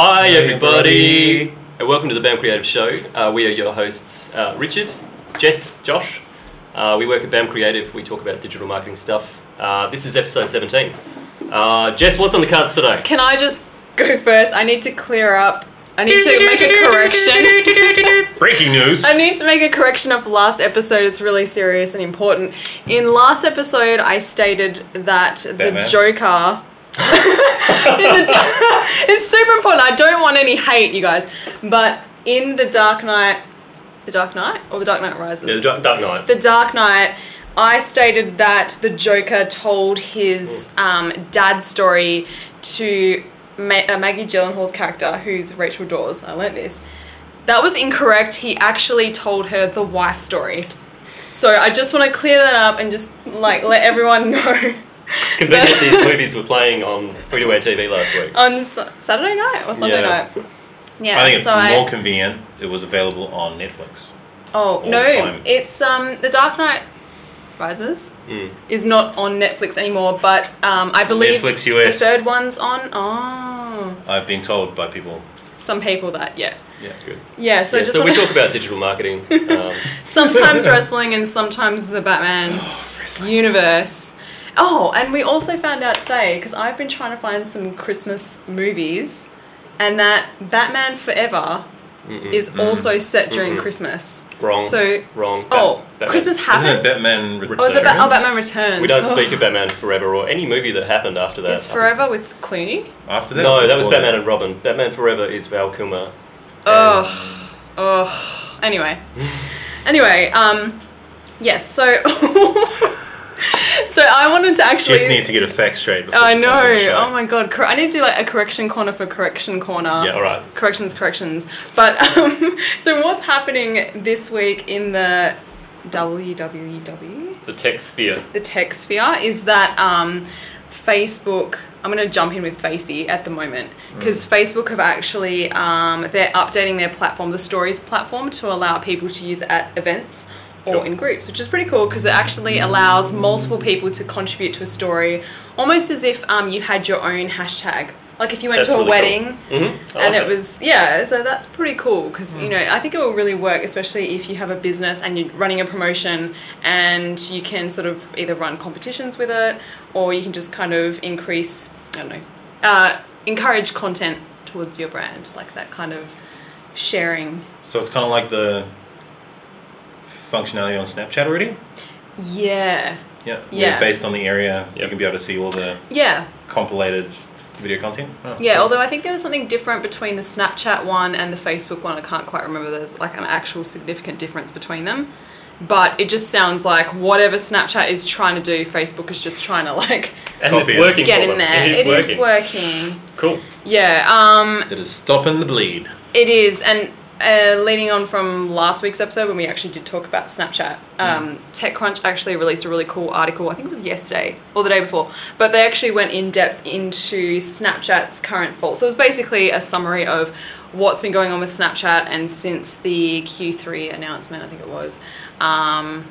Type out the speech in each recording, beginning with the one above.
Hi, Hey, everybody, everybody. and welcome to the BAM Creative Show. Uh, we are your hosts, uh, Richard, Jess, Josh. Uh, we work at BAM Creative. We talk about digital marketing stuff. Uh, this is episode 17. Uh, Jess, what's on the cards today? Can I just go first? I need to clear up. I need to make a correction. Breaking news. I need to make a correction of last episode. It's really serious and important. In last episode, I stated that the Batman? Joker. in the, it's super important. I don't want any hate, you guys. But in the Dark Knight, the Dark Knight or the Dark Knight Rises. Yeah, the Dark Dark Knight. The Dark Knight, I stated that the Joker told his um, dad's story to Ma- uh, Maggie Gyllenhaal's character, who's Rachel Dawes. I learnt this. That was incorrect. He actually told her the wife story. So I just want to clear that up and just like let everyone know. Convenient these movies were playing on free to air TV last week. On S- Saturday night or Sunday Yeah. night. Yeah, I think it's so I- more convenient. It was available on Netflix. Oh no, it's um the Dark Knight Rises Mm. is not on Netflix anymore, but um I believe Netflix US. the third one's on. Oh, I've been told by people. some people that yeah Yeah, Good. yeah. So yeah, just so we talk about digital marketing. Um, sometimes wrestling and sometimes the Batman universe. Oh, and we also found out today because I've been trying to find some Christmas movies, and that Batman Forever mm-mm. is also set during Mm-mm. Christmas. wrong. So wrong. oh, Bat- Batman. Christmas Isn't it. Batman Returns? Oh, is it ba- oh, Batman Returns. We don't Oh. speak of Batman Forever or any movie that happened after that. Is Forever with Clooney? After that? No, or that was before Batman and Robin. Batman Forever is Val Kilmer. Ugh. Ugh. Anyway. Anyway, um, yes, so. so I wanted to actually. Just needs to get a fact straight. Before I know. comes on the show. Oh my god. I need to do like a correction corner for correction corner. Yeah, all right. Corrections, corrections. But um, so what's happening this week in the WWW? The tech sphere. the tech sphere is that um, Facebook. I'm going to jump in with Facey at the moment because Facebook have actually um, they're updating their platform, the Stories platform, to allow people to use it at events or in groups, which is pretty cool because it actually allows multiple people to contribute to a story, almost as if um, you had your own hashtag. Like if you went That's to a really wedding Mm-hmm. and it was yeah so that's pretty cool because you know i think it will really work especially if you have a business and you're running a promotion and you can sort of either run competitions with it or you can just kind of increase i don't know uh, encourage content towards your brand like that kind of sharing So it's kind of like the functionality on Snapchat already. yeah Yeah. Yeah. Where Based on the area, you Yep. can be able to see all the yeah compilated video content. Oh, yeah cool. although i think there was something different between the snapchat one and the facebook one i can't quite remember there's like an actual significant difference between them but it just sounds like whatever snapchat is trying to do facebook is just trying to like And it's working get for in them. there It is It is working. working Cool. yeah um It is stopping the bleed. it is and uh, leading on from last week's episode when we actually did talk about Snapchat, um, TechCrunch actually released a really cool article. I think it was yesterday or the day before, but they actually went in depth into Snapchat's current fault. So it was basically a summary of what's been going on with Snapchat and since the Q3 announcement, I think it was. Um,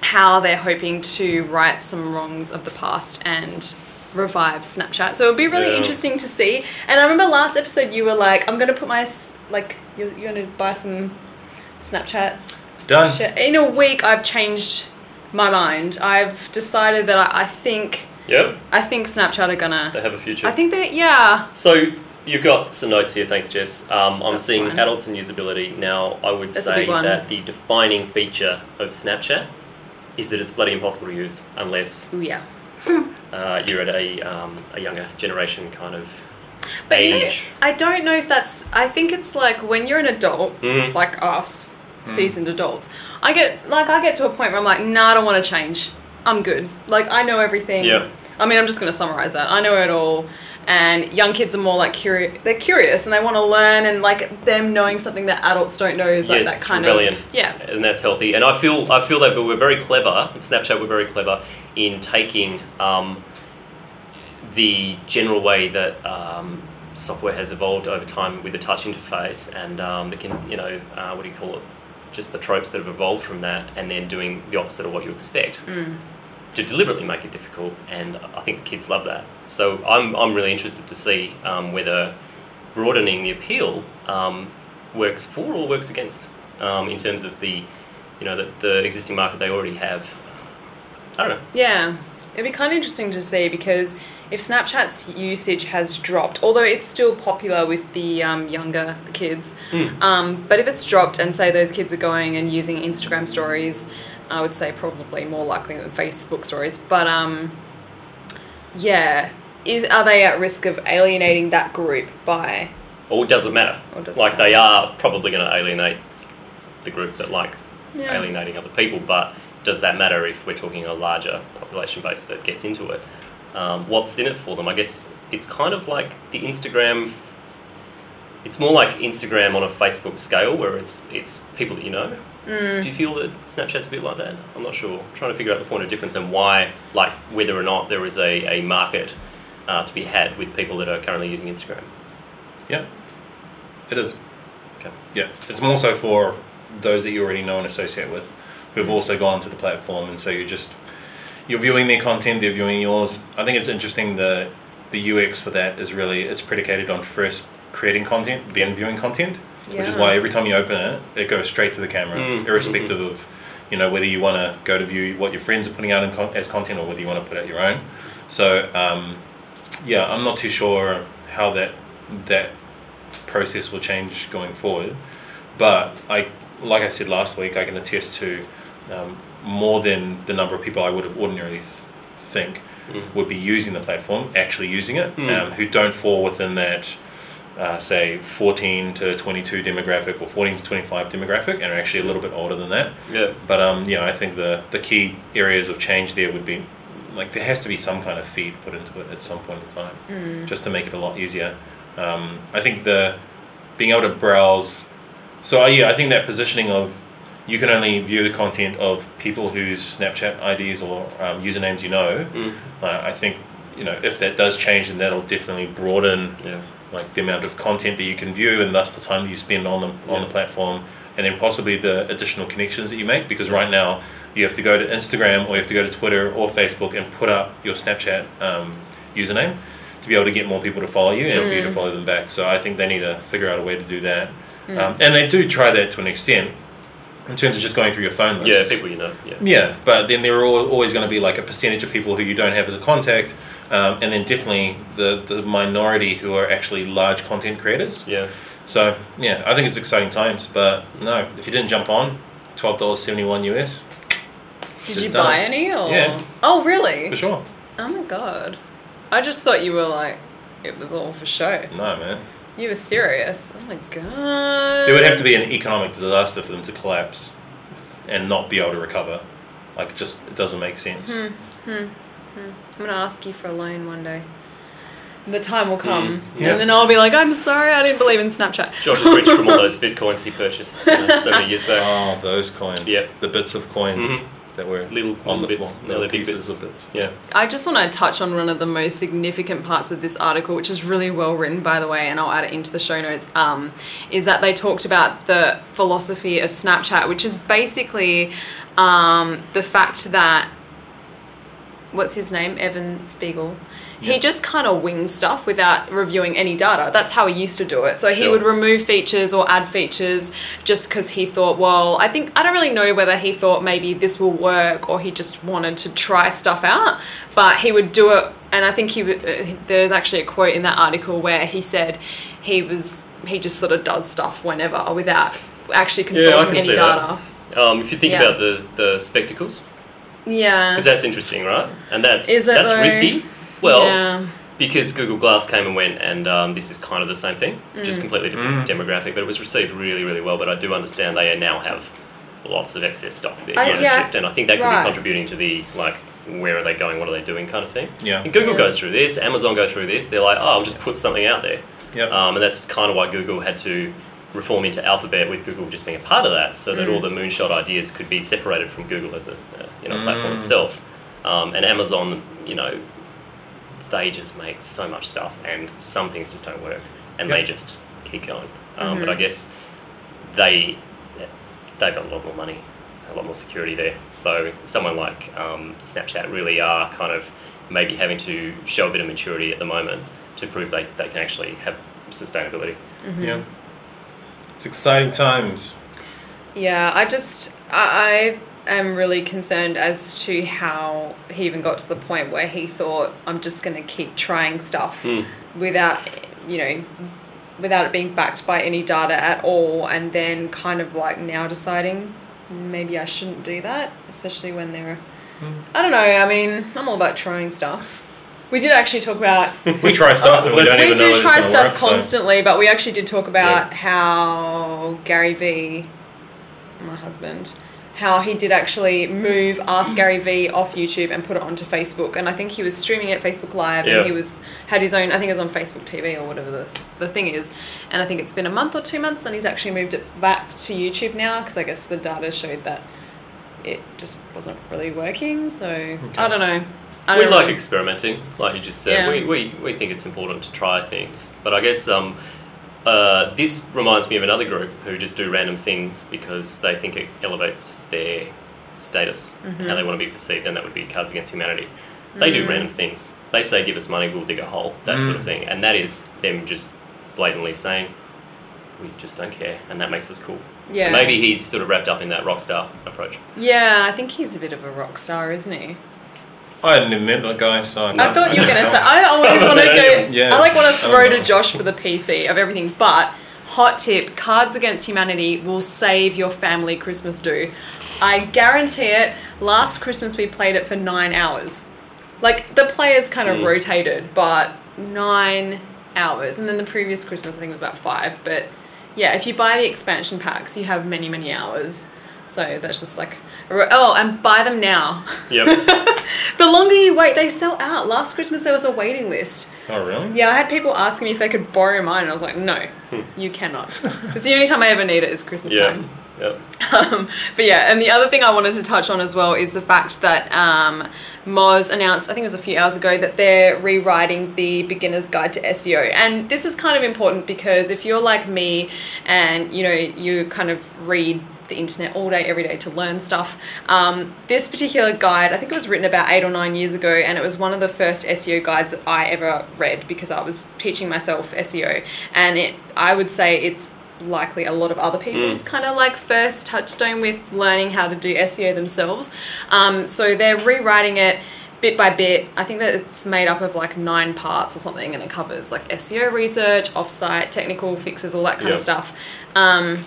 how they're hoping to right some wrongs of the past and revive Snapchat. So it'll be really Yeah. interesting to see. And I remember last episode you were like, I'm gonna put my s- like you're, you're gonna buy some Snapchat Done. shit. In a week, I've changed my mind. I've decided that I, I think Yep. I think Snapchat are gonna. They have a future. I think that yeah. So you've got some notes here, thanks, Jess. Um, I'm That's seeing fine. adults and usability. Now, I would That's say that the defining feature of Snapchat is that it's bloody impossible to use unless Ooh yeah. uh, you're at a, um, a younger generation kind of But you know, age. I don't know if that's. I think it's like when you're an adult, Mhm. like us, seasoned adults. I get like I get to a point where I'm like, nah, I don't want to change. I'm good. Like I know everything. Yeah. I mean, I'm just gonna summarize that. I know it all. And young kids are more like curious. They're curious and they want to learn, and like them knowing something that adults don't know is like yes, that kind rebellion. of yeah. and that's healthy. And I feel I feel that we're very clever. At Snapchat, we're very clever in taking um, the general way that um, software has evolved over time with a touch interface, and um, it can you know uh, what do you call it? Just the tropes that have evolved from that, and then doing the opposite of what you expect. To deliberately make it difficult, and I think the kids love that. So I'm, I'm really interested to see um, whether broadening the appeal um, works for or works against um, in terms of the you know the, the existing market they already have. I don't know. Yeah, it'd be kind of interesting to see because if Snapchat's usage has dropped, although it's still popular with the um, younger the kids, Hmm. um, but if it's dropped and say those kids are going and using Instagram stories, I would say probably more likely than Facebook stories. But um, yeah, is are they at risk of alienating that group by? Or does it matter? Or does like they are probably going to alienate the group that like Yeah. alienating other people, but does that matter if we're talking a larger population base that gets into it? Um, what's in it for them? I guess it's kind of like the Instagram. It's more like Instagram on a Facebook scale, where it's it's people that you know. Mm. Do you feel that Snapchat's a bit like that? I'm not sure. trying to figure out the point of difference and why, like whether or not there is a, a market uh, to be had with people that are currently using Instagram. Yeah, it is. Okay. Yeah, it's more so for those that you already know and associate with, who've also gone to the platform, and so you're just you're viewing their content, they're viewing yours. I think it's interesting the the UX for that is really it's predicated on first creating content, then viewing content, which is why every time you open it, it goes straight to the camera, Mm, irrespective of you know whether you want to go to view what your friends are putting out in con- as content or whether you want to put out your own. So um, yeah, I'm not too sure how that that process will change going forward. But I, like I said last week, I can attest to um, more than the number of people I would have ordinarily th- think Mm. would be using the platform, actually using it, Mm. um, who don't fall within that, uh, say, 14 to 22 demographic or 14 to 25 demographic and are actually a little bit older than that. Yeah. But um, you know, I think the the key areas of change there would be like there has to be some kind of feed put into it at some point in time, just to make it a lot easier. Um, I think the being able to browse. So uh, yeah, I think that positioning of you can only view the content of people whose Snapchat IDs or um, usernames you know. Mm. Uh, I think you know if that does change, then that'll definitely broaden Yeah. Like the amount of content that you can view and thus the time that you spend on the on Yeah. the platform and then possibly the additional connections that you make because right now you have to go to Instagram or you have to go to Twitter or Facebook and put up your Snapchat um, username to be able to get more people to follow you and for you to follow them back. So I think they need to figure out a way to do that. Um, and they do try that to an extent in terms of just going through your phone list. Yeah, people you know. Yeah. Yeah, but then there are always going to be like a percentage of people who you don't have as a contact, um, and then definitely the, the minority who are actually large content creators. Yeah. So yeah, I think it's exciting times. But no, if you didn't jump on, twelve dollars seventy one US Did you done. buy any or? Yeah. Oh really? for sure. Oh my god. I just thought you were like it was all for show. No man, You were serious. Oh my god. it would have to be an economic disaster for them to collapse and not be able to recover. Like just it doesn't make sense. Hmm, hmm, hmm. I'm gonna ask you for a loan one day. The time will come, Yeah. and then I'll be like, "I'm sorry, I didn't believe in Snapchat." Josh is rich from all those bitcoins he purchased you know, so many years back. Oh, those coins. Yeah. The bits of coins Mhm. That were Little- on the bits. floor. No, Little pieces bits. of bits. Yeah. I just want to touch on one of the most significant parts of this article, which is really well written, by the way, and I'll add it into the show notes. Um, is that they talked about the philosophy of Snapchat, which is basically um, the fact that what's his name, Evan Spiegel. He Yeah. just kind of wings stuff without reviewing any data. That's how he used to do it. So he would remove features or add features just because he thought, well, I think, I don't really know whether he thought maybe this will work or he just wanted to try stuff out. But he would do it, and I think he uh, there's actually a quote in that article where he said he was, he just sort of does stuff whenever without actually Yeah, consulting can any data. Um, if you think Yeah. about the, the spectacles, Yeah. because that's interesting, right? And that's Is it that's though? risky. Well, yeah. because Google Glass came and went, and um, this is kind of the same thing, Mm. just completely different demographic. But it was received really, really well. But I do understand they now have lots of excess stock that I- you yeah, shipped, and I think that could right. be contributing to the like where are they going, what are they doing kind of thing. Yeah. And Google Yeah. goes through this, Amazon go through this. They're like, oh, I'll just put something out there. Yep. Um, and that's kind of why Google had to reform into Alphabet, with Google just being a part of that, so that all the moonshot ideas could be separated from Google as a uh, you know platform Mm. itself. Um, and Amazon, you know, they just make so much stuff, and some things just don't work, and they just keep going. Um, But I guess they they've got a lot more money, a lot more security there. So someone like um, Snapchat really are kind of maybe having to show a bit of maturity at the moment to prove they, they can actually have sustainability. Yeah. It's exciting times. Yeah, I just I, I am really concerned as to how he even got to the point where he thought I'm just going to keep trying stuff Mm. without you know without it being backed by any data at all and then kind of like now deciding maybe I shouldn't do that, especially when there are I don't know, I mean, I'm all about trying stuff. We did actually talk about We try stuff and we don't we even know do it's try stuff work, so- constantly, but we actually did talk about how Gary V, my husband, how he did actually move Ask Gary V off YouTube and put it onto Facebook, and I think he was streaming it Facebook Live, Yeah. and he was had his own. I think it was on Facebook TV or whatever the the thing is, and I think it's been a month or two months, and he's actually moved it back to YouTube now because I guess the data showed that it just wasn't really working. So I don't know. I we don't like know. experimenting, like you just said. Yeah. We, we, we think it's important to try things. But I guess um, uh, this reminds me of another group who just do random things because they think it elevates their status, Mm-hmm. how they want to be perceived, and that would be Cards Against Humanity. They do random things. They say, give us money, we'll dig a hole, that sort of Mm. thing. And that is them just blatantly saying, we just don't care, and that makes us cool. Yeah. So maybe he's sort of wrapped up in that rock star approach. Yeah, I think he's a bit of a rock star, isn't he? I hadn't even met that guy, so I thought you were gonna say. I always want to go. Yeah. I like want to throw to. Josh for the PC of everything. But hot tip: Cards Against Humanity will save your family Christmas do. I guarantee it. Last Christmas we played it for nine hours. Like the players kind of Mm. rotated, but nine hours. And then the previous Christmas I think was about five. But yeah, if you buy the expansion packs, you have many many hours. So that's just like. Oh, and buy them now. Yep. The longer you wait, they sell out. Last Christmas there was a waiting list. Oh, really? Yeah, I had people asking me if they could borrow mine, and I was like, no, you cannot. it's the only time I ever need it is Christmas yeah. time. Yep. Um, but yeah, and the other thing I wanted to touch on as well is the fact that um, Moz announced, I think it was a few hours ago, that they're rewriting the beginner's guide to SEO. And this is kind of important because if you're like me and you know you kind of read the internet all day, every day to learn stuff. Um, this particular guide, I think it was written about eight or nine years ago, and it was one of the first SEO guides that I ever read because I was teaching myself SEO, and it I would say it's likely a lot of other people's kind of like first touchstone with learning how to do SEO themselves. Um, so they're rewriting it bit by bit. I think that it's made up of like nine parts or something, and it covers like SEO research, offsite, technical fixes, all that kind Yeah. of stuff. Um,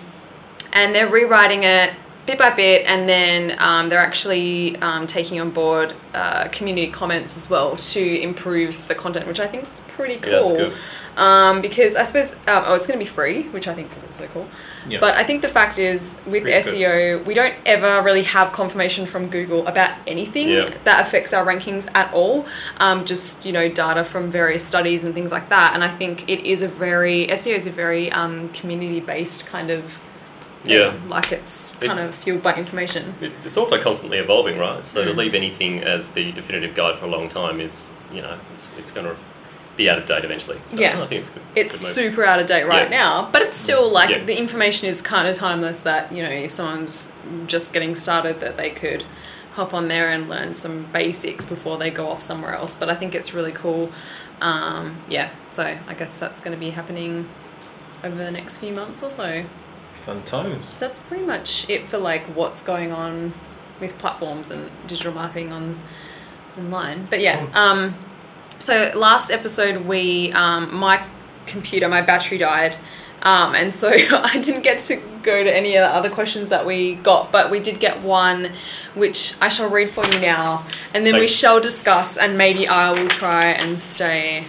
and they're rewriting it bit by bit, and then um, they're actually um, taking on board uh, community comments as well to improve the content, which I think is pretty cool. Yeah, that's good. Um, because I suppose um, oh, it's going to be free, which I think is also cool. Yeah. But I think the fact is with Free's good. SEO, we don't ever really have confirmation from Google about anything Yeah. that affects our rankings at all. Um, just you know data from various studies and things like that. And I think it is a very SEO is a very um, community based kind of. Yeah. like it's It- kind of fueled by information. It, it's also constantly evolving, right? So to Mm. leave anything as the definitive guide for a long time is, you know, it's, it's going to be out of date eventually. So Yeah. I think it's good. It's good super out of date right Yeah. now, but it's still like Yeah. the information is kind of timeless. That you know, if someone's just getting started, that they could hop on there and learn some basics before they go off somewhere else. But I think it's really cool. Um, yeah, so I guess that's going to be happening over the next few months or so. Fun times. So that's pretty much it for like what's going on with platforms and digital marketing on online. But yeah, um, so last episode we um, my computer my battery died. Um, and so I didn't get to go to any of the other questions that we got, but we did get one, which I shall read for you now, and then we shall discuss, and maybe I will try and stay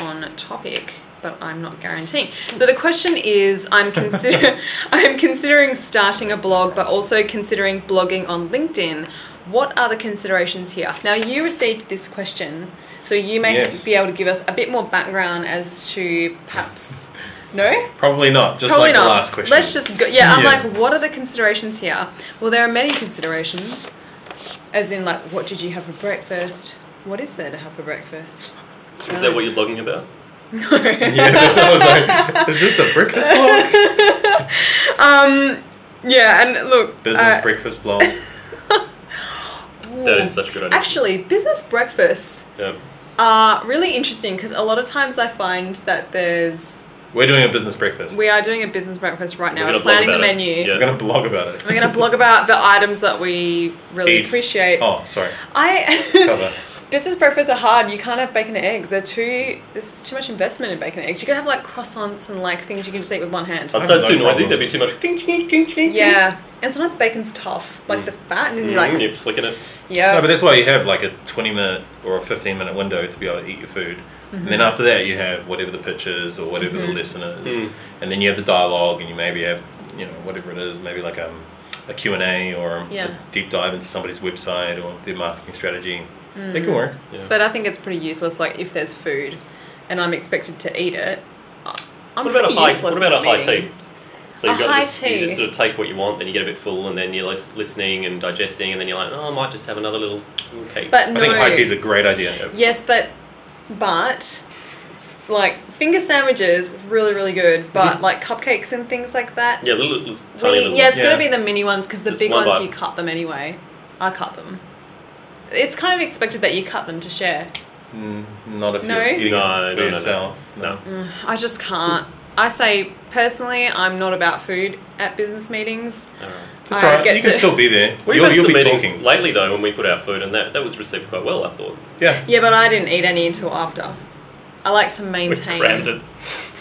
on topic, but I'm not guaranteeing. So the question is, I'm consider I'm considering starting a blog, but also considering blogging on LinkedIn. What are the considerations here? Now you received this question, so you may Yes. be able to give us a bit more background as to perhaps. No, Probably not. Just probably like not. the last question. Let's just go. Yeah, I'm Yeah. like, what are the considerations here? Well, there are many considerations, as in like, what did you have for breakfast? What is there to have for breakfast? Is that what you're blogging about? yeah, that's what I was like. Is this a breakfast blog? Um, yeah, and look, Business uh, breakfast blog. That is such a good idea. Actually, business breakfasts yeah. are really interesting because a lot of times I find that there's We're doing a business breakfast. we are doing a business breakfast right now. We're We're, planning the it. menu. Yeah. We're going to blog about it. We're gonna blog about the items that we really Eat. appreciate. Oh, sorry. I Cover. Business breakfasts are hard. You can't have bacon and eggs. They're too. This is too much investment in bacon and eggs. You can have like croissants and like things you can just eat with one hand. I'd say it's no too noisy. There'd be too much. Ding, ding, ding, ding, ding. Yeah, and sometimes bacon's tough, like the fat, and then you like, Mm, you're flicking it. yeah. No, but that's why you have like a 20 minute or a 15 minute window to be able to eat your food. And then after that, you have whatever the pitch is or whatever the lesson is. Mm. And then you have the dialogue and you maybe have, you know, whatever it is, maybe like um, a Q&A or Yeah. a deep dive into somebody's website or their marketing strategy. They Mm. can work. Yeah. But I think it's pretty useless. Like if there's food, and I'm expected to eat it, I- I'm what about a pretty high? useless What about a high eating. tea? So A you've got high this, you just sort of take what you want, then you get a bit full, and then you're listening and digesting, and then you're like, oh, I might just have another little cake. But I no. think high tea is a great idea. Yes, but but like finger sandwiches, really really good. But like cupcakes and things like that. yeah, little, little tiny we- little. yeah, it's Yeah. gonna be the mini ones because the Just big one ones bite. you cut them anyway. I cut them. It's kind of expected that you cut them to share. Mm, not if No? you're eating No, it no, for no, no. yourself. No. I just can't. I say personally, I'm not about food at business meetings. Alright. That's I all right. get You can still be there. We've you'll had you'll some be meetings talking. lately though when we put out food, and that, that was received quite well. I thought Yeah. Yeah, but I didn't eat any until after. I like to we maintain. crammed it.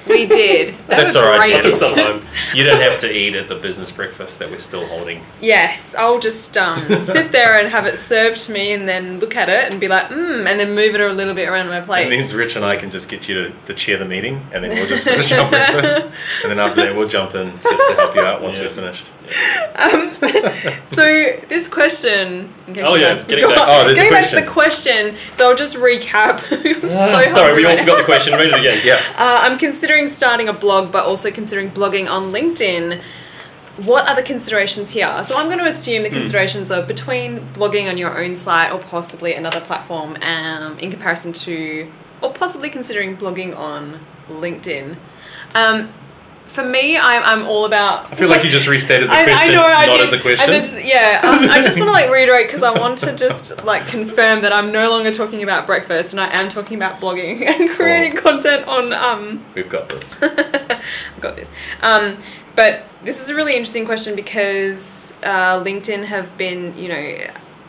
We did. They That's were all right, great. Took some. You don't have to eat at the business breakfast that we're still holding. Yes, I'll just um, sit there and have it served to me, and then look at it and be like, mmm, and then move it a little bit around my plate. It means Rich and I can just get you to, to chair the meeting, and then we'll just finish our breakfast, and then after that we'll jump in just to help you out once Yeah. we're finished. So this question, in case Oh, yeah, getting forgot, back to- Oh, there's a getting back to the question. So I'll just recap. I'm so Sorry, we all forgot the question. Read it again. Yeah. Uh, I'm considering starting a blog, but also considering blogging on LinkedIn. What are the considerations here? So I'm going to assume the Hmm. considerations are between blogging on your own site or possibly another platform, um, in comparison to, or possibly considering blogging on LinkedIn. Um, for me, I'm, I'm all about. I feel like you just restated the I, question, I know, I not did. as a question. And just, yeah, um, I just want to like reiterate because I want to just like confirm that I'm no longer talking about breakfast and I am talking about blogging and creating content on um, We've got this. I've got this. Um, but this is a really interesting question because uh, LinkedIn have been, you know,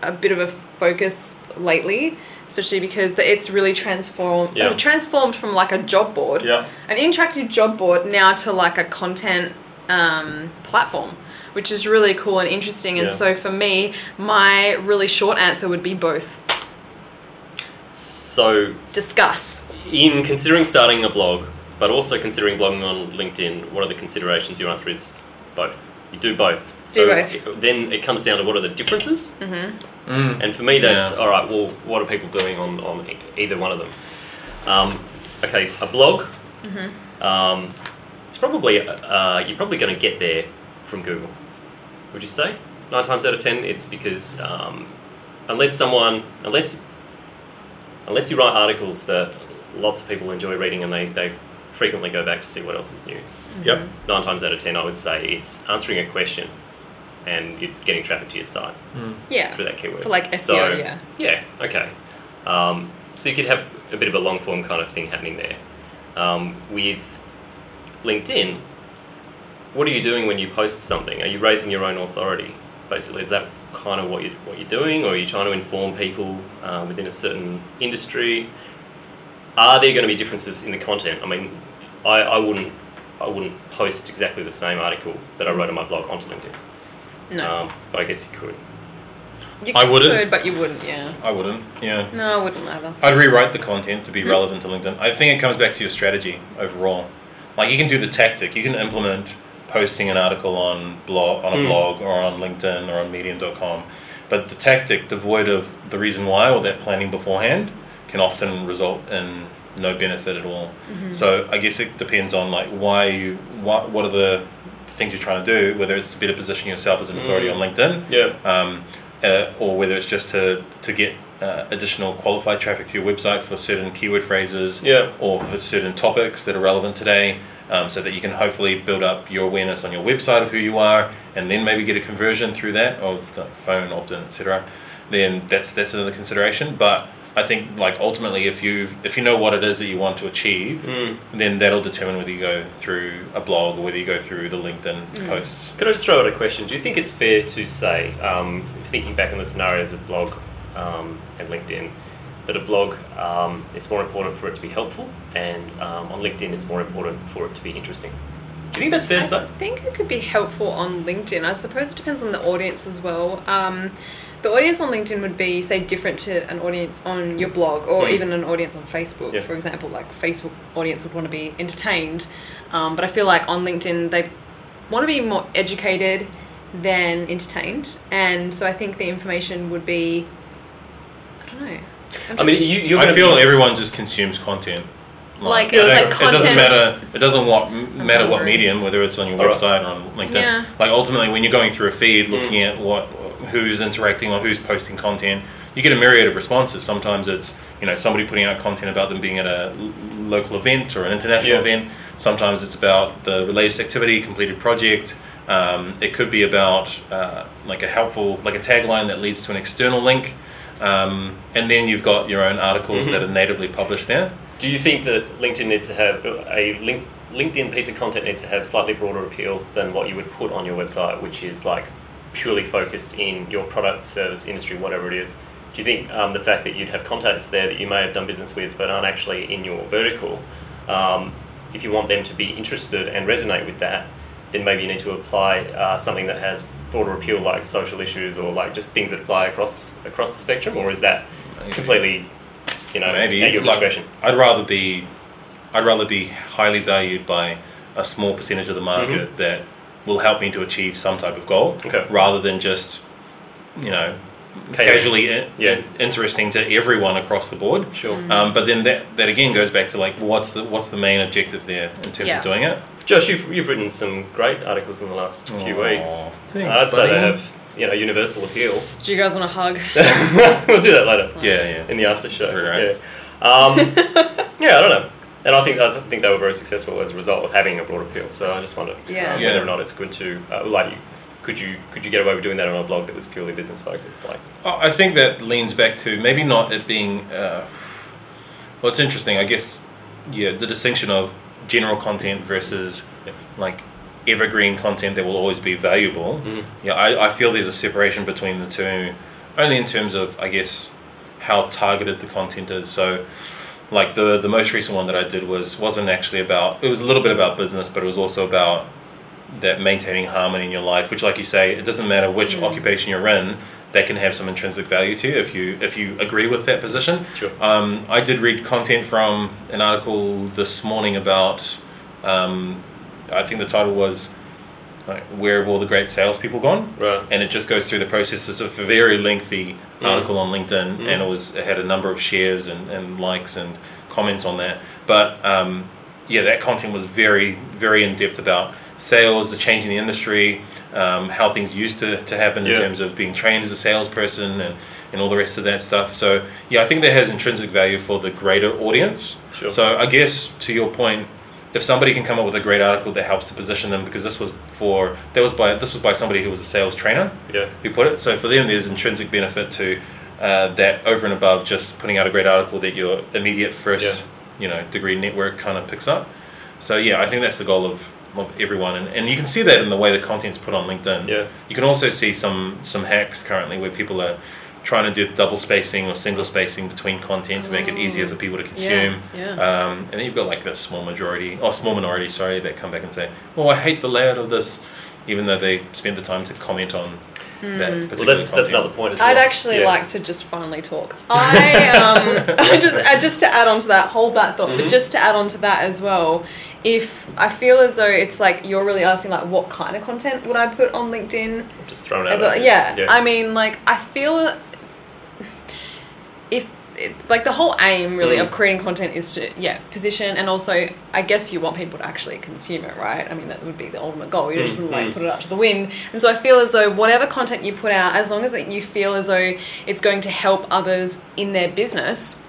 a bit of a focus lately, especially because the, it's really transformed Yeah. uh, transformed from like a job board, Yeah. an interactive job board, now to like a content um, platform. Which is really cool and interesting, and Yeah. so for me, my really short answer would be both. So, Discuss. in considering starting a blog, but also considering blogging on LinkedIn, what are the considerations? Your answer is both. You do both. so both. it- then it comes down to what are the differences? Mm. And for me, that's Yeah. all right. Well, what are people doing on, on e- either one of them? Um, okay, a blog. Um, it's probably uh, you're probably going to get there from Google. Would you say nine times out of ten, it's because um, unless someone unless unless you write articles that lots of people enjoy reading and they, they frequently go back to see what else is new. Yep. Nine times out of ten, I would say it's answering a question, and you're getting traffic to your site Yeah. through that keyword. For like SEO, So, yeah. Yeah, okay. Um, so you could have a bit of a long form kind of thing happening there. Um, with LinkedIn, what are you doing when you post something? Are you raising your own authority? Basically, is that kind of what you what you're doing, or are you trying to inform people uh, within a certain industry? Are there going to be differences in the content? I mean, I, I wouldn't I wouldn't post exactly the same article that I wrote on my blog onto LinkedIn. No. Um, but I guess you could. you I wouldn't. but you wouldn't, yeah. I wouldn't. Yeah. No, I wouldn't either. I'd rewrite the content to be relevant to LinkedIn. I think it comes back to your strategy overall. Like you can do the tactic. You can implement posting an article on blog on a Mm. blog or on LinkedIn or on medium.com. But the tactic devoid of the reason why or that planning beforehand can often result in no benefit at all. Mm-hmm. So I guess it depends on like why you what what are the things you're trying to do, whether it's to better position yourself as an authority Mm. on LinkedIn Yeah. um, uh, or whether it's just to, to get uh, additional qualified traffic to your website for certain keyword phrases Yeah. or for certain topics that are relevant today um, so that you can hopefully build up your awareness on your website of who you are and then maybe get a conversion through that of the phone opt-in etc then that's that's another consideration but I think like ultimately, if you if you know what it is that you want to achieve, Mm. then that'll determine whether you go through a blog or whether you go through the LinkedIn posts. Could I just throw out a question? Do you think it's fair to say, um, thinking back on the scenarios of blog um, and LinkedIn, that a blog um, it's more important for it to be helpful, and um, on LinkedIn it's more important for it to be interesting? Do you think that's fair to I say? think it could be helpful on LinkedIn. I suppose it depends on the audience as well. The audience on LinkedIn would be, say, different to an audience on your blog or Mm. even an audience on Facebook, Yeah. for example. Like, Facebook audience would want to be entertained. Um, but I feel like on LinkedIn, they want to be more educated than entertained. And so I think the information would be, I don't know. I'm I mean, you, you're I feel be, everyone just consumes content. Like, it, doesn't- like it doesn't matter. It doesn't what matter what medium, whether it's on your website or on LinkedIn. Yeah. Like ultimately, when you're going through a feed, looking Mm. at what who's interacting or who's posting content, you get a myriad of responses. Sometimes it's you know somebody putting out content about them being at a local event or an international Yeah. event. Sometimes it's about the latest activity, completed project. Um, it could be about uh, like a helpful, like a tagline that leads to an external link. Um, and then you've got your own articles Mhm. that are natively published there. do you think that LinkedIn needs to have a link, LinkedIn piece of content needs to have slightly broader appeal than what you would put on your website, which is like purely focused in your product, service, industry, whatever it is? Do you think um, the fact that you'd have contacts there that you may have done business with but aren't actually in your vertical, um, if you want them to be interested and resonate with that, then maybe you need to apply uh, something that has broader appeal, like social issues or like just things that apply across across the spectrum, or is that completely, you know, Maybe at your like. I'd rather be, I'd rather be highly valued by a small percentage of the market that will help me to achieve some type of goal. Okay. rather than just, you know, Catering. casually Yeah. interesting to everyone across the board. Sure. Um, but then that, that again goes back to like what's the what's the main objective there in terms Yeah. of doing it? Josh, you've, you've written some great articles in the last few Aw, weeks. thanks, I'd say they have you know universal appeal. Do you guys want a hug? we'll do that later Yeah, yeah. in the after show. Right. Yeah. Um, yeah, I don't know. And I think I think they were very successful as a result of having a broad appeal. So I just wonder Yeah. um, Yeah. whether or not it's good to uh, like could you could you get away with doing that on a blog that was purely business focused? Like Oh, I think that leans back to maybe not it being. Uh, well, it's interesting. I guess, yeah, the distinction of general content versus Yeah. like evergreen content that will always be valuable. Mhm. Yeah, I, I feel there's a separation between the two, only in terms of I guess how targeted the content is. So, like the the most recent one that I did was wasn't actually about. It was a little bit about business, but it was also about that maintaining harmony in your life. Which, like you say, it doesn't matter which occupation you're in. That can have some intrinsic value to you if you if you agree with that position. Sure. Um, I did read content from an article this morning about. Um, I think the title was like, "Where have all the great salespeople gone?" right. and it just goes through the process. It's a very lengthy Mm. article on LinkedIn, Mm. and it was it had a number of shares and, and likes and comments on that. But um, yeah, that content was very very in depth about sales, the change in the industry, um, how things used to, to happen in terms of being trained as a salesperson and, and all the rest of that stuff. So yeah, I think that has intrinsic value for the greater audience. Sure. So I guess to your point, if somebody can come up with a great article that helps to position them, because this was for that was by this was by somebody who was a sales trainer Yeah. who put it. So for them, there's intrinsic benefit to uh, that over and above just putting out a great article that your immediate first you know degree network kind of picks up. So yeah, I think that's the goal of, of everyone, and, and you can see that in the way the content's put on LinkedIn. Yeah. You can also see some some hacks currently where people are trying to do the double spacing or single spacing between content to make it easier for people to consume. Yeah. Um, and then you've got like the small majority, or small minority, sorry, that come back and say, "Well, I hate the layout of this," even though they spend the time to comment on that particular Well, that's that's another point as well. I'd actually Yeah. like to just finally talk. I um, I just uh, just to add on to that, hold that thought, Mm-hmm. but just to add on to that as well. If I feel as though it's like you're really asking like what kind of content would I put on LinkedIn? just thrown out. As well, yeah. yeah. I mean, like I feel if it, like the whole aim really Mm. of creating content is to yeah position and also I guess you want people to actually consume it, right? I mean that would be the ultimate goal. You just Mm, like mm. put it out to the wind. And so I feel as though whatever content you put out, as long as you feel as though it's going to help others in their business,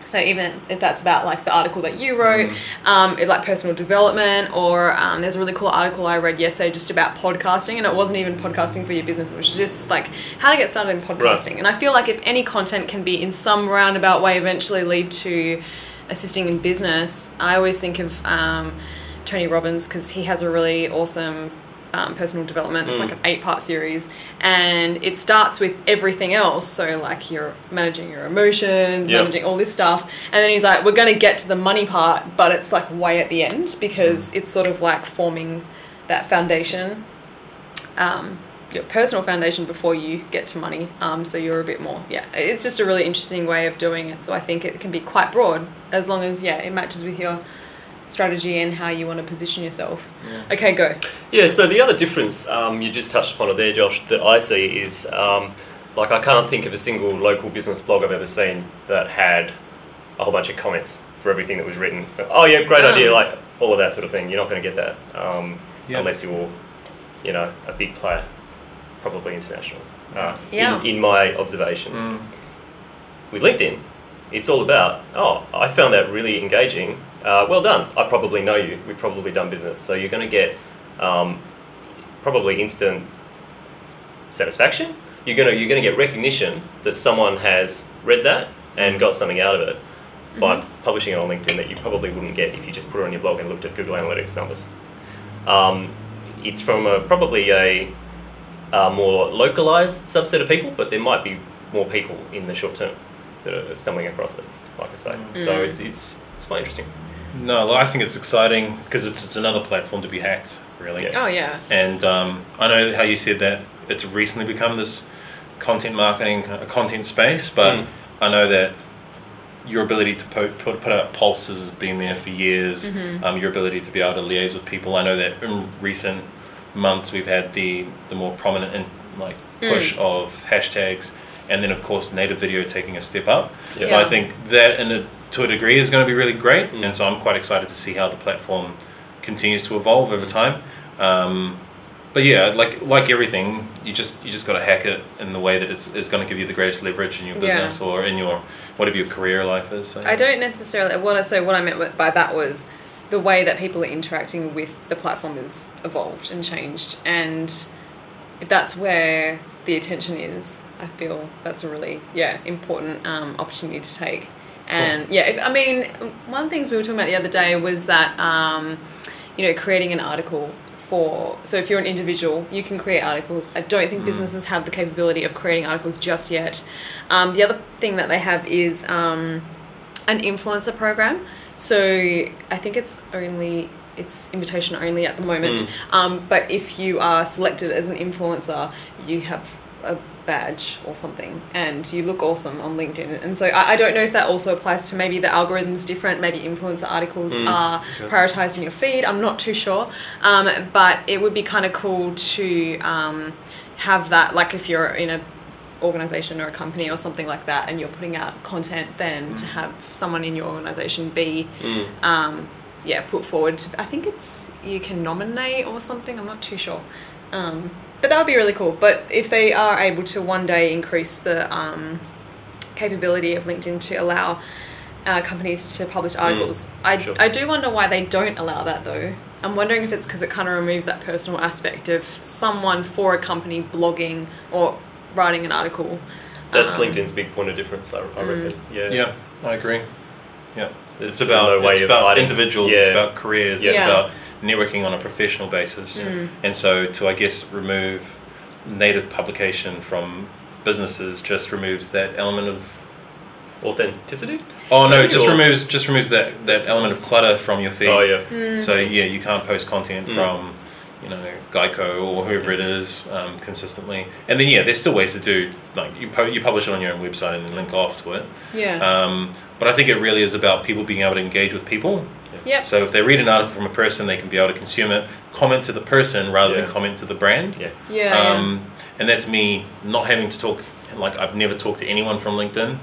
So even if that's about like the article that you wrote, um, it, like personal development, or um, there's a really cool article I read yesterday just about podcasting, and it wasn't even podcasting for your business, it was just like how to get started in podcasting. And I feel like if any content can be in some roundabout way eventually lead to assisting in business, I always think of um, Tony Robbins because he has a really awesome um, personal development. It's like an eight part series, and it starts with everything else. So, like, you're managing your emotions, Yep. managing all this stuff. And then he's like, we're going to get to the money part, but it's like way at the end because it's sort of like forming that foundation, um, your personal foundation before you get to money. Um, so, you're a bit more, yeah. It's just a really interesting way of doing it. So, I think it can be quite broad as long as, yeah, it matches with your strategy and how you want to position yourself. Okay, go. Yeah, so the other difference um, you just touched upon it there, Josh, that I see is um, like I can't think of a single local business blog I've ever seen that had a whole bunch of comments for everything that was written. Oh yeah, great Oh. idea, like all of that sort of thing. You're not going to get that um, Yeah. unless you're, you know, a big player, probably international. Uh, Yeah. in, in my observation, Mm. with LinkedIn, it's all about, oh, I found that really engaging. Uh, well done. I probably know you. We've probably done business. So you're going to get um, probably instant satisfaction. You're going to you're going to get recognition that someone has read that and got something out of it by publishing it on LinkedIn that you probably wouldn't get if you just put it on your blog and looked at Google Analytics numbers. Um, it's from a, probably a, a more localized subset of people, but there might be more people in the short term that are stumbling across it, like I say. So it's, it's, it's quite interesting. No, I think it's exciting because it's, it's another platform to be hacked, really. Yeah. Oh, yeah. And um, I know how you said that it's recently become this content marketing, uh, content space, but Mm. I know that your ability to put, put, put out pulses has been there for years. Um, your ability to be able to liaise with people. I know that in recent months we've had the, the more prominent in, like push of hashtags and then of course native video taking a step up. Yeah. So I think that in a, to a degree is going to be really great Mm. and so I'm quite excited to see how the platform continues to evolve over time. Um, but yeah, like like everything, you just you just got to hack it in the way that it's, it's going to give you the greatest leverage in your Yeah. business or in your whatever your career life is. So, I don't necessarily. What I so what I meant by that was the way that people are interacting with the platform has evolved and changed, and that's where the attention is, I feel that's a really yeah important um, opportunity to take. And yeah, if, I mean, one of the things we were talking about the other day was that um, you know creating an article for so if you're an individual you can create articles. I don't think businesses have the capability of creating articles just yet. Um, the other thing that they have is um, an influencer program. So i think it's only it's invitation only at the moment. Um, but if you are selected as an influencer you have a badge or something and you look awesome on linkedin. And so I, I don't know if that also applies to maybe the algorithms different maybe influencer articles are prioritized in your feed i'm not too sure. Um, but it would be kind of cool to um, have that like if you're in a organization or a company or something like that and you're putting out content then to have someone in your organization be um, yeah put forward i think it's you can nominate or something i'm not too sure um, but that would be really cool but if they are able to one day increase the um, capability of linkedin to allow uh, companies to publish articles I, sure. I do wonder why they don't allow that though i'm wondering if it's because it kind of removes that personal aspect of someone for a company blogging or writing an article That's Um, LinkedIn's big point of difference, I, I reckon. Yeah. yeah, I agree. Yeah, There's it's sort about no way it's about hiding- individuals. It's about careers. It's Yeah. about networking on a professional basis. And so to I guess remove native publication from businesses just removes that element of Authenticity? oh no, it just or- removes just removes that that element of clutter from your feed. Oh, yeah. Mm. So yeah, you can't post content Mm. from, you know, Geico or whoever it is um, consistently. And then yeah, there's still ways to do like you po- you publish it on your own website and then link off to it. yeah Um, but I think it really is about people being able to engage with people. yep So if they read an article from a person, they can be able to consume it, comment to the person rather Yeah. than comment to the brand. Yeah. yeah, Um, and that's me not having to talk. Like I've never talked to anyone from LinkedIn.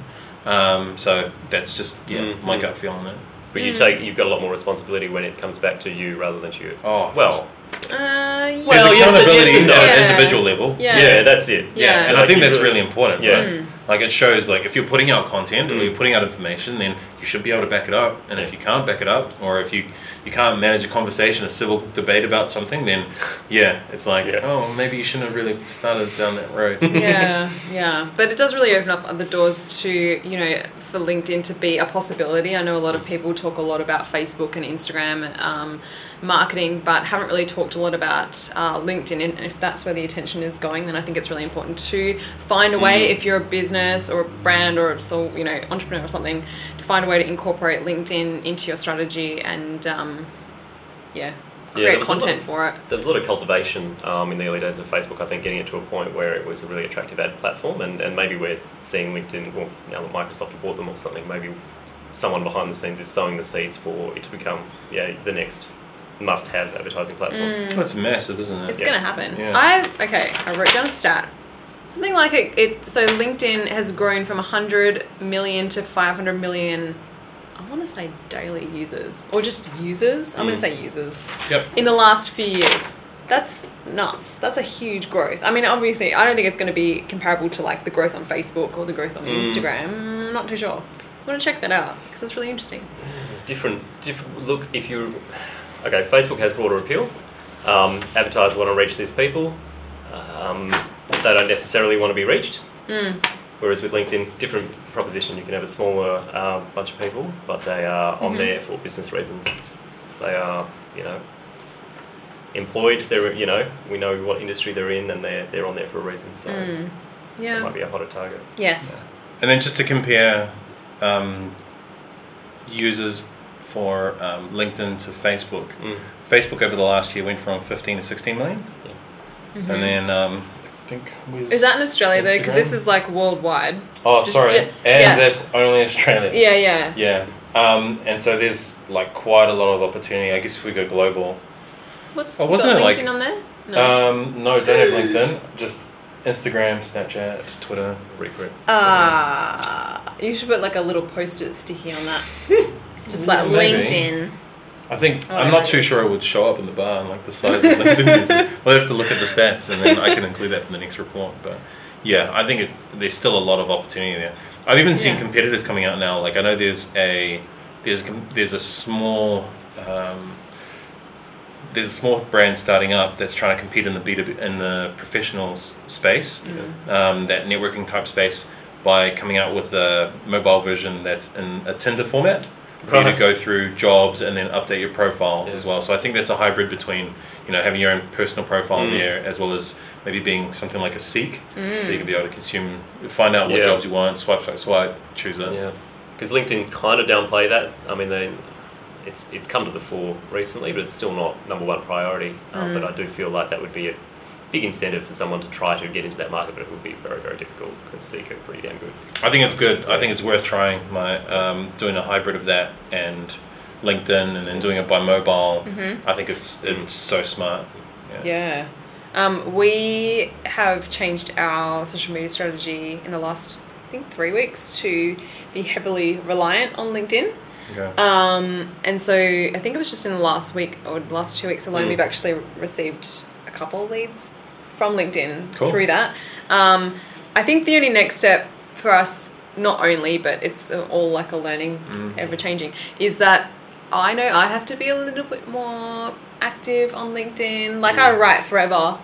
Um, so that's just yeah Mm. my gut feel on it. But you take you've got a lot more responsibility when it comes back to you rather than to you. Oh Well, yeah. Uh, there's Well, yes and- accountability yes and no. at an Yeah. individual level. Yeah. yeah, that's it. Yeah. and Like I think that's really- really important. Yeah. right? Mm. Like it shows like if you're putting out content or Mm. you're putting out information, then you should be able to back it up. And if you can't back it up, or if you you can't manage a conversation, a civil debate about something, then yeah, it's like Yeah. oh maybe you shouldn't have really started down that road. yeah, yeah. But it does really open up the doors to, you know, for LinkedIn to be a possibility. I know a lot of people talk a lot about Facebook and Instagram um, marketing, but haven't really talked a lot about uh, LinkedIn. And if that's where the attention is going, then I think it's really important to find a way, if you're a business or a brand or a sole, you know, entrepreneur or something, to find a way to incorporate LinkedIn into your strategy and, um, yeah, there create was a lot- content for it. There was a lot of cultivation um, in the early days of Facebook, I think, getting it to a point where it was a really attractive ad platform, and, and maybe we're seeing LinkedIn, well, now that Microsoft bought them or something, maybe someone behind the scenes is sowing the seeds for it to become yeah the next must have advertising platform. That's massive, isn't it? It's Yeah. gonna happen. Yeah. I okay. I wrote down a stat. Something like it, it. So LinkedIn has grown from hundred million to five hundred million. I want to say daily users or just users. I'm gonna Mm. say users Yep. in the last few years. That's nuts. That's a huge growth. I mean, obviously, I don't think it's going to be comparable to like the growth on Facebook or the growth on Mm. Instagram. I'm not too sure. I want to check that out because it's really interesting. Different, different. Look, if you okay, Facebook has broader appeal. Um, advertisers want to reach these people. Um, they don't necessarily want to be reached. Whereas with LinkedIn, different proposition. You can have a smaller uh, bunch of people, but they are on there for business reasons. They are, you know, employed. They're, you know, we know what industry they're in, and they're they're on there for a reason. So it Yeah. might be a hotter target. Yes. And then just to compare um, users for um, LinkedIn to Facebook, Mm. Facebook over the last year went from 15 to 16 million. Mm-hmm. And then um, I think with Is that in Australia though? Because this is like worldwide. Oh, just sorry. gen- and yeah. that's only Australia. Yeah, yeah. Yeah. Um, and so there's like quite a lot of opportunity. I guess if we go global. What's Oh, wasn't got it like- LinkedIn on there? No. Um, no, don't have LinkedIn. Just Instagram, Snapchat, Twitter. Regret. Ah, you should put like a little post-it sticky on that. Just like Maybe. LinkedIn. I think Oh, I'm not too sure it would show up in the bar and like the size of LinkedIn. We'll have to look at the stats and then I can include that for the next report. But yeah, I think it, there's still a lot of opportunity there. I've even seen Yeah. competitors coming out now. Like I know there's a there's a com- there's a small um, there's a small brand starting up that's trying to compete in the B in the professionals space, um, that networking type space by coming out with a mobile version that's in a Tinder format for you to go through jobs and then update your profiles Yeah. as well. So I think that's a hybrid between you know having your own personal profile Mm. there as well as maybe being something like a seek, so you can be able to consume, find out what Yeah. jobs you want, swipe, swipe, swipe, choose it. Yeah, because LinkedIn kind of downplay that. I mean, they, it's it's come to the fore recently, but it's still not number one priority. Um, But I do feel like that would be a big incentive for someone to try to get into that market, but it would be very very difficult because Seek are pretty damn good. I think it's good. I think it's worth trying. My um, doing a hybrid of that and LinkedIn, and then doing it by mobile. I think it's it's so smart. Yeah. Um, we have changed our social media strategy in the last, I think, three weeks to be heavily reliant on LinkedIn. Okay. Um, and so I think it was just in the last week or last two weeks alone, Mm. we've actually received a couple of leads from LinkedIn Cool. through that. Um, I think the only next step for us, not only, but it's all like a learning, Mm. ever changing, is that I know I have to be a little bit more active on LinkedIn. Like I write forever,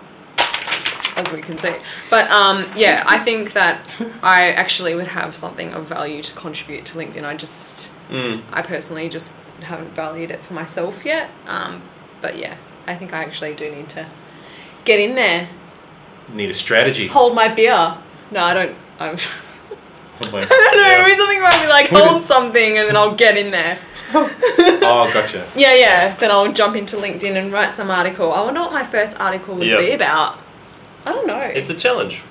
as we can see. But um, yeah, I think that I actually would have something of value to contribute to LinkedIn. I just Mm. I personally just haven't valued it for myself yet. Um, but yeah, I think I actually do need to get in there, Need a strategy. hold my beer. No, I don't. I'm, my- I don't know. yeah. Maybe something about me like hold something and then I'll get in there. Oh, gotcha. Yeah, yeah. Then I'll jump into LinkedIn and write some article. I wonder what my first article would Yeah. be about. I don't know. It's a challenge.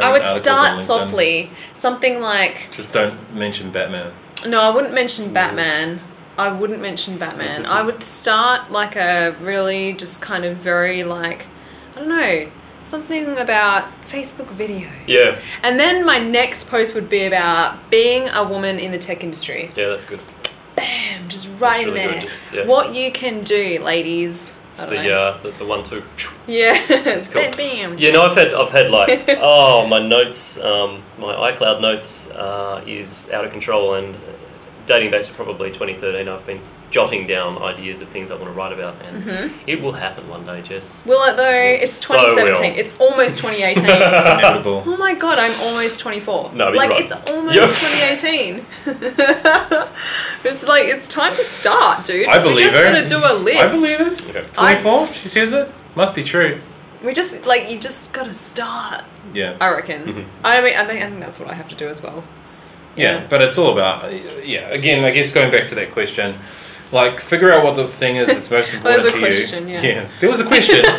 I would start softly. Something like Just don't mention Batman. No, I wouldn't mention mm. Batman. I wouldn't mention Batman. I would start like a really just kind of very like I don't know, something about Facebook video. Yeah, And then my next post would be about being a woman in the tech industry. yeah, that's good. Bam, just right in really good, there. just, yeah. What you can do, ladies. It's the, uh, the the one two. Yeah, it's cool. Bam. Yeah, no, I've had I've had like oh my notes, um, my iCloud notes uh, is out of control, and dating back to probably 2013, I've been jotting down ideas of things I want to write about, and Mm-hmm. it will happen one day, Jess. Will it though? It's So 2017. will. it's almost 2018. It's inevitable. Oh my god, I'm almost 24. No, but like you're right. it's almost You're- 2018. it's like it's time to start, dude. I believe We're just her. gonna do a list. I believe it. Okay. 24? She says it? Must be true. We just like you just gotta start. Yeah. I reckon. Mhm. I mean, I think I think that's what I have to do as well. Yeah, but it's all about yeah. Again, I guess going back to that question, like figure out what the thing is that's most important a to question, you. yeah. there was a question.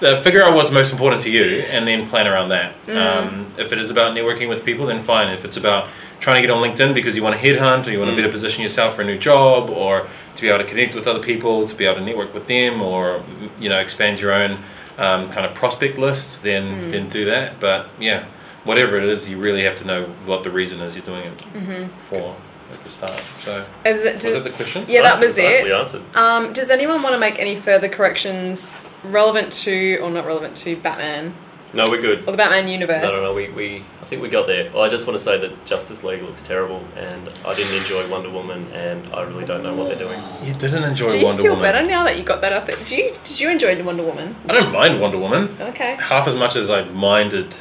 Uh, figure out what's most important to you, and then plan around that. Mm. Um, if it is about networking with people, then fine. If it's about trying to get on LinkedIn because you want to headhunt or you want to better position yourself for a new job, or to be able to connect with other people, to be able to network with them, or you know expand your own um, kind of prospect list, then Mm. then do that. But yeah, whatever it is, you really have to know what the reason is you're doing it for at the start. So Is it, was does- it the question? yeah, that Nice- was Nicely it. answered. Um, does anyone want to make any further corrections relevant to or not relevant to Batman No, we're good. or the Batman universe? No, no, no. We, we I think we got there. Well, I just want to say that Justice League looks terrible, and I didn't enjoy Wonder Woman, and I really don't know what they're doing. You didn't enjoy Do you Wonder feel Woman. better now that you got that up there? Do you, did you enjoy Wonder Woman? I don't mind Wonder Woman Okay. half as much as I minded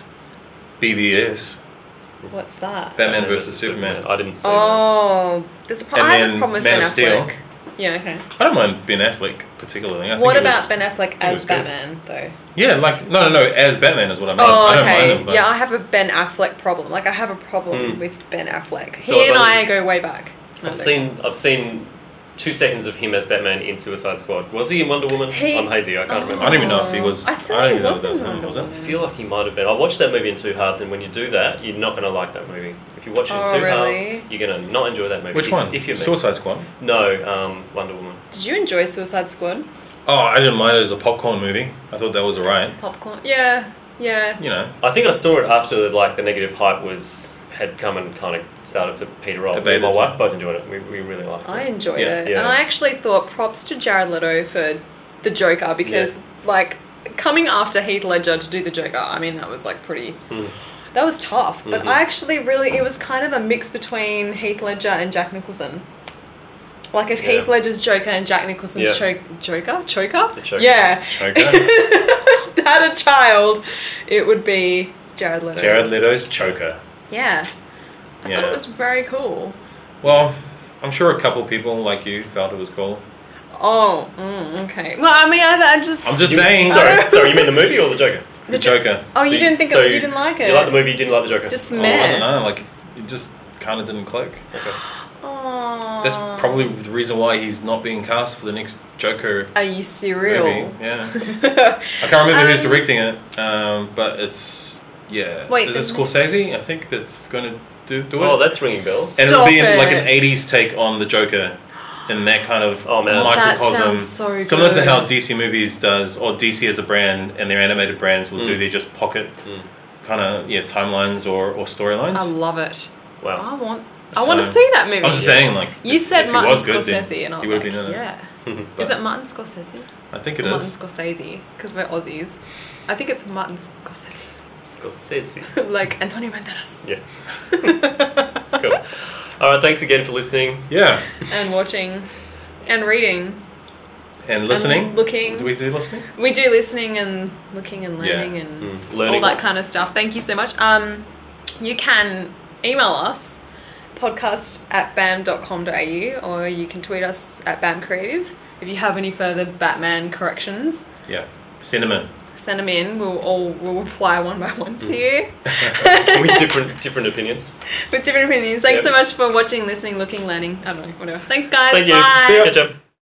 BVS. What's that? Batman versus Superman. I didn't see that. Oh, there's a pro- And I have then a problem with Man Ben of Steel. Affleck. Yeah, okay. I don't mind Ben Affleck particularly. I think What it was- about Ben Affleck was as good. Batman, though? Yeah, like no, no, no. As Batman is what I mean. Oh, I don't okay. mind him. but- yeah, I have a Ben Affleck problem. Like, I have a problem Hmm. with Ben Affleck. So he I've and only- I go way back. I've seen I've seen two seconds of him as Batman in Suicide Squad. Was he in Wonder Woman? He- I'm hazy. I can't remember. I don't even know if he was. I I, don't even know if that was him. Was I it? Woman. feel like he might have been. I watched that movie in two halves, and when you do that, you're not going to like that movie. If you watch it in Oh, two really? halves, you're going to not enjoy that movie. Which if, one? If you're me. Suicide Squad. No, um, Wonder Woman. Did you enjoy Suicide Squad? Oh, I didn't mind it as a popcorn movie. I thought that was alright. Popcorn? Yeah, yeah. You know, I think I saw it after like the negative hype was had come and kind of started to peter off. Me and my wife both enjoyed it. We, we really liked it. I enjoyed Yeah, it. yeah. And I actually thought props to Jared Leto for the Joker because, like, coming after Heath Ledger to do the Joker, I mean, that was like pretty. Mm. That was tough. But Mhm. I actually really, it was kind of a mix between Heath Ledger and Jack Nicholson. Like if Yeah. Heath Ledger's Joker and Jack Nicholson's Yeah. cho- Joker? Choker? The Joker. Yeah. Joker. Had a child, it would be Jared Leto. Jared Leto's Choker. Yeah. I thought it was very cool. Well, I'm sure a couple people like you felt it was cool. Oh, mm, okay. Well, I mean, I, I just. I'm just You- saying. Sorry, sorry. You mean the movie or the Joker? The Joker. Oh, you didn't think so it, you didn't like it? You like the movie? You didn't like the Joker? Just Oh, I don't know. Like, it just kind of didn't click. Okay. Aww. That's probably the reason why he's not being cast for the next Joker Are you serial? movie. Yeah. I can't remember who's Um, directing it, um, but it's yeah. Wait, is it the- Scorsese? I think that's going to do do it. Oh, that's ringing bells. and it'll be in, like an it. '80s take on the Joker, in that kind of Oh, man. That microcosm, sounds so similar to good. how DC movies does, or DC as a brand and their animated brands will do Mm. their just pocket Mm. kind of yeah timelines or or storylines. I love it. Wow. I want. I want to So- see that movie. I'm just saying, like You if- said if he Martin was good, then Scorsese, and I he was would like, be in it. yeah. But Is it Martin Scorsese? I think Or it Martin is. Scorsese? Because we're Aussies. I think it's Martin Scorsese. Scorsese. like Antonio Banderas. Yeah. cool. All right. Thanks again for listening. Yeah, And watching. And reading. and listening. And looking. Do we do listening? We do listening and looking and Yeah. learning and Mm. Learning. all that kind of stuff. Thank you so much. Um, you can email us podcast at bam.com.au or you can tweet us at bam creative if you have any further batman corrections Yeah, send them in. Send them in we'll all we'll reply one by one to hmm. you with different different opinions. with different opinions thanks Yep. so much for watching listening looking learning i don't know whatever thanks guys Thank you. bye See ya. Catch up.